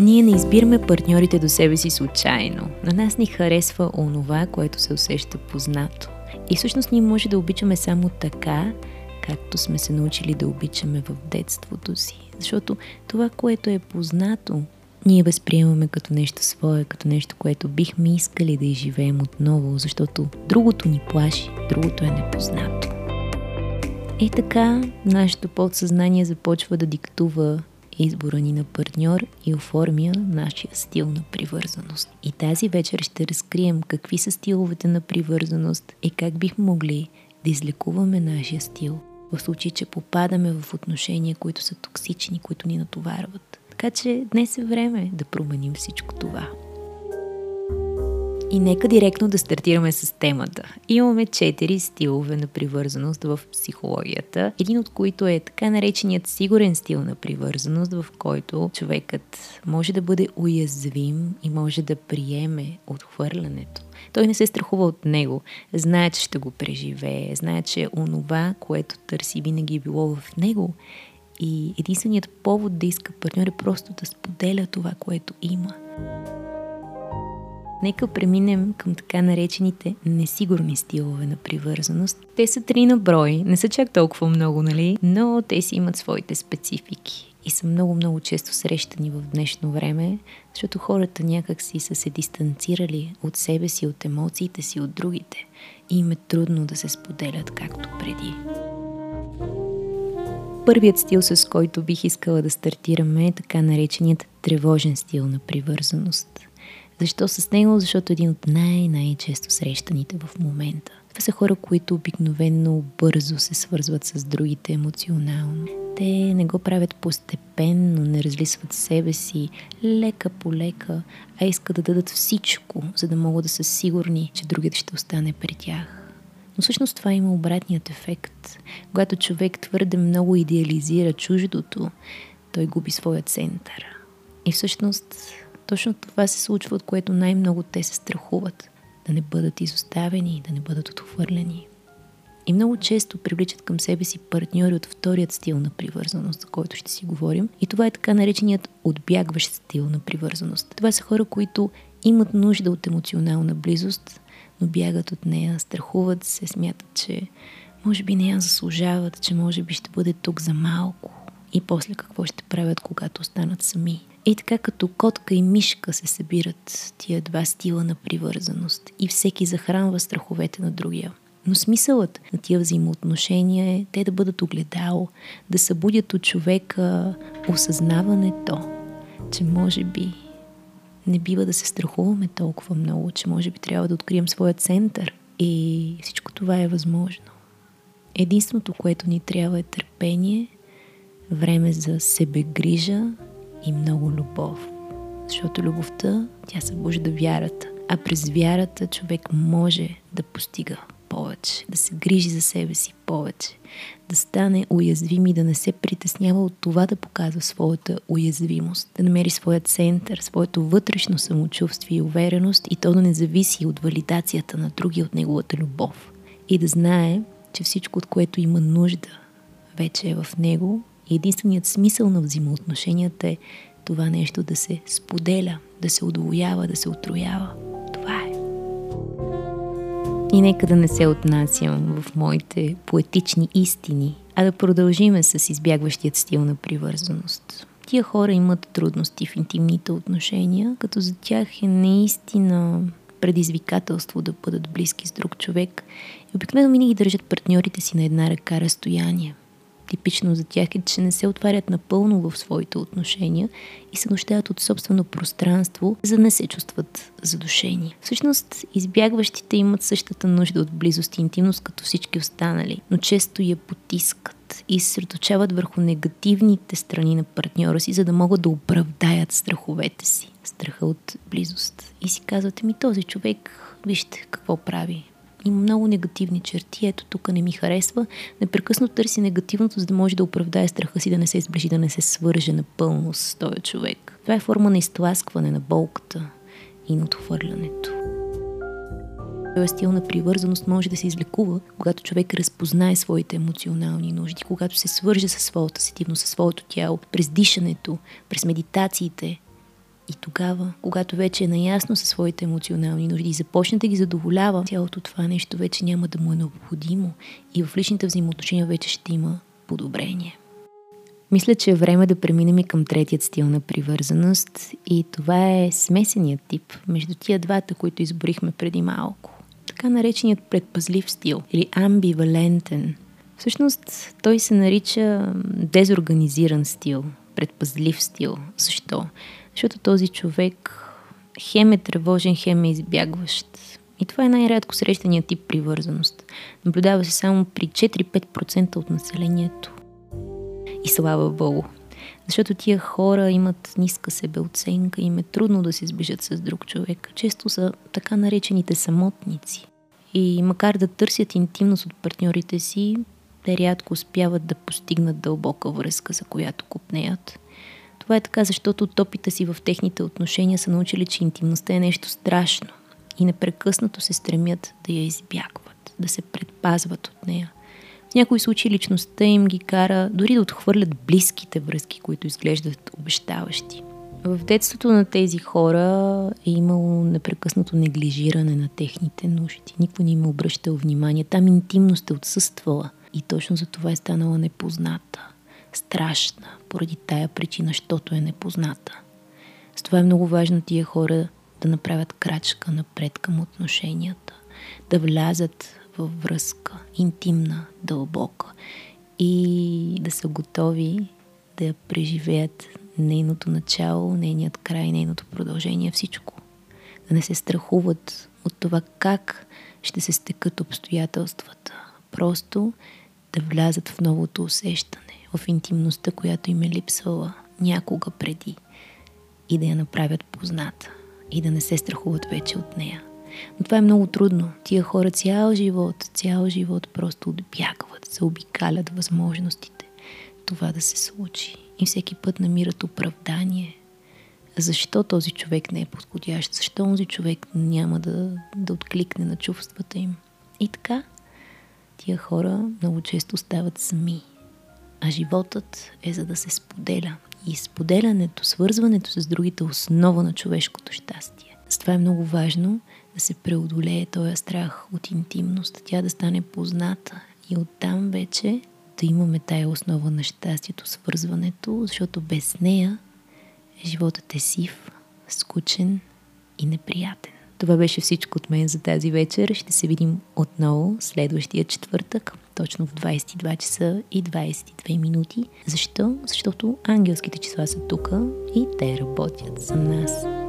Ние не избираме партньорите до себе си случайно. На нас ни харесва онова, което се усеща познато. И всъщност ние може да обичаме само така, както сме се научили да обичаме в детството си. Защото това, което е познато, ние възприемаме като нещо свое, като нещо, което бихме искали да изживеем отново, защото другото ни плаши, другото е непознато. И така, нашето подсъзнание започва да диктува избора ни на партньор и оформя нашия стил на привързаност. И тази вечер ще разкрием какви са стиловете на привързаност и как бихме могли да излекуваме нашия стил в случай, че попадаме в отношения, които са токсични, които ни натоварват. Така че днес е време да променим всичко това. И нека директно да стартираме с темата. Имаме четири стилове на привързаност в психологията, един от които е така нареченият сигурен стил на привързаност, в който човекът може да бъде уязвим и може да приеме отхвърлянето. Той не се страхува от него, знае, че ще го преживее, знае, че онова, което търси, винаги е било в него. И единственият повод да иска партньор е просто да споделя това, което има. Нека преминем към така наречените несигурни стилове на привързаност. Те са три на брой, не са чак толкова много, нали? Но те си имат своите специфики и са много-много често срещани в днешно време, защото хората някак си са се дистанцирали от себе си, от емоциите си, от другите и им е трудно да се споделят както преди. Първият стил, с който бих искала да стартираме е така нареченият тревожен стил на привързаност – защо с него? Защото е един от най-най-често срещаните в момента. Това са хора, които обикновенно бързо се свързват с другите емоционално. Те не го правят постепенно, не разлисват себе си лека по лека, а искат да дадат всичко, за да могат да са сигурни, че другият ще остане при тях. Но всъщност това има обратният ефект. Когато човек твърде много идеализира чуждото, той губи своя център. И всъщност точно това се случва, от което най-много те се страхуват. Да не бъдат изоставени, да не бъдат отхвърлени. И много често привличат към себе си партньори от вторият стил на привързаност, за който ще си говорим. И това е така нареченият отбягващ стил на привързаност. Това са хора, които имат нужда от емоционална близост, но бягат от нея, страхуват се, смятат, че може би не я заслужават, че може би ще бъде тук за малко. И после какво ще правят, когато останат сами. И така като котка и мишка се събират тия два стила на привързаност и всеки захранва страховете на другия. Но смисълът на тия взаимоотношения е те да бъдат огледало, да събудят от човека осъзнаването, че може би не бива да се страхуваме толкова много, че може би трябва да открием своя център и всичко това е възможно. Единственото, което ни трябва е търпение, време за себегрижа и много любов. Защото любовта, тя събужда вярата. А през вярата човек може да постига повече, да се грижи за себе си повече, да стане уязвим и да не се притеснява от това да показва своята уязвимост, да намери своя център, своето вътрешно самочувствие и увереност и то да не зависи от валидацията на други, от неговата любов. И да знае, че всичко, от което има нужда, вече е в него единственият смисъл на взаимоотношенията е това нещо да се споделя, да се удвоява, да се отроява. Това е. И нека да не се отнасям в моите поетични истини, а да продължиме с избягващият стил на привързаност. Тия хора имат трудности в интимните отношения, като за тях е наистина предизвикателство да бъдат близки с друг човек и обикновено винаги държат партньорите си на една ръка разстояние типично за тях е, че не се отварят напълно в своите отношения и се нуждаят от собствено пространство, за да не се чувстват задушени. Всъщност, избягващите имат същата нужда от близост и интимност като всички останали, но често я потискат и се съсредоточават върху негативните страни на партньора си, за да могат да оправдаят страховете си. Страха от близост. И си казвате ми, този човек, вижте какво прави има много негативни черти, ето тук не ми харесва, непрекъснато търси негативното, за да може да оправдае страха си да не се сближи, да не се свърже напълно с този човек. Това е форма на изтласкване на болката и на отхвърлянето. Този стил на привързаност може да се излекува, когато човек разпознае своите емоционални нужди, когато се свърже със своята сетивност, със своето тяло, през дишането, през медитациите, И тогава, когато вече е наясно със своите емоционални нужди и започне да ги задоволява, цялото това нещо вече няма да му е необходимо и в личните взаимоотношения вече ще има подобрение. Мисля, че е време да преминем и към третият стил на привързаност и това е смесеният тип между тия двата, които изборихме преди малко. Така нареченият предпазлив стил или амбивалентен. Всъщност той се нарича дезорганизиран стил, предпазлив стил. Защо? Защото този човек хем е тревожен, хем е избягващ. И това е най-рядко срещания тип привързаност. Наблюдава се само при 4-5% от населението. И слава Богу. Защото тия хора имат ниска себеоценка им е трудно да се сближат с друг човек. Често са така наречените самотници. И макар да търсят интимност от партньорите си, те рядко успяват да постигнат дълбока връзка, за която купнеят. Това е така, защото от опита си в техните отношения са научили, че интимността е нещо страшно и непрекъснато се стремят да я избягват, да се предпазват от нея. В някои случаи личността им ги кара дори да отхвърлят близките връзки, които изглеждат обещаващи. В детството на тези хора е имало непрекъснато неглижиране на техните нужди. Никой не им е обръщал внимание. Там интимност е отсъствала. И точно за това е станала непозната. Страшна, поради тая причина, защото е непозната. С това е много важно тия хора да направят крачка напред към отношенията, да влязат във връзка, интимна, дълбока и да са готови да преживеят нейното начало, нейният край, нейното продължение, всичко. Да не се страхуват от това как ще се стекат обстоятелствата. Просто да влязат в новото усещане, в интимността, която им е липсвала някога преди и да я направят позната и да не се страхуват вече от нея. Но това е много трудно. Тия хора цял живот, цял живот просто отбягват, се обикалят възможностите това да се случи. И всеки път намират оправдание. Защо този човек не е подходящ? Защо този човек няма да, да откликне на чувствата им? И така, тия хора много често стават сами. А животът е за да се споделя. И споделянето, свързването с другите е основа на човешкото щастие. С това е много важно да се преодолее този страх от интимност, тя да стане позната и оттам вече да имаме тая основа на щастието, свързването, защото без нея животът е сив, скучен и неприятен. Това беше всичко от мен за тази вечер. Ще се видим отново следващия четвъртък, точно в 22 часа и 22 минути. Защо? Защото ангелските числа са тук и те работят за нас.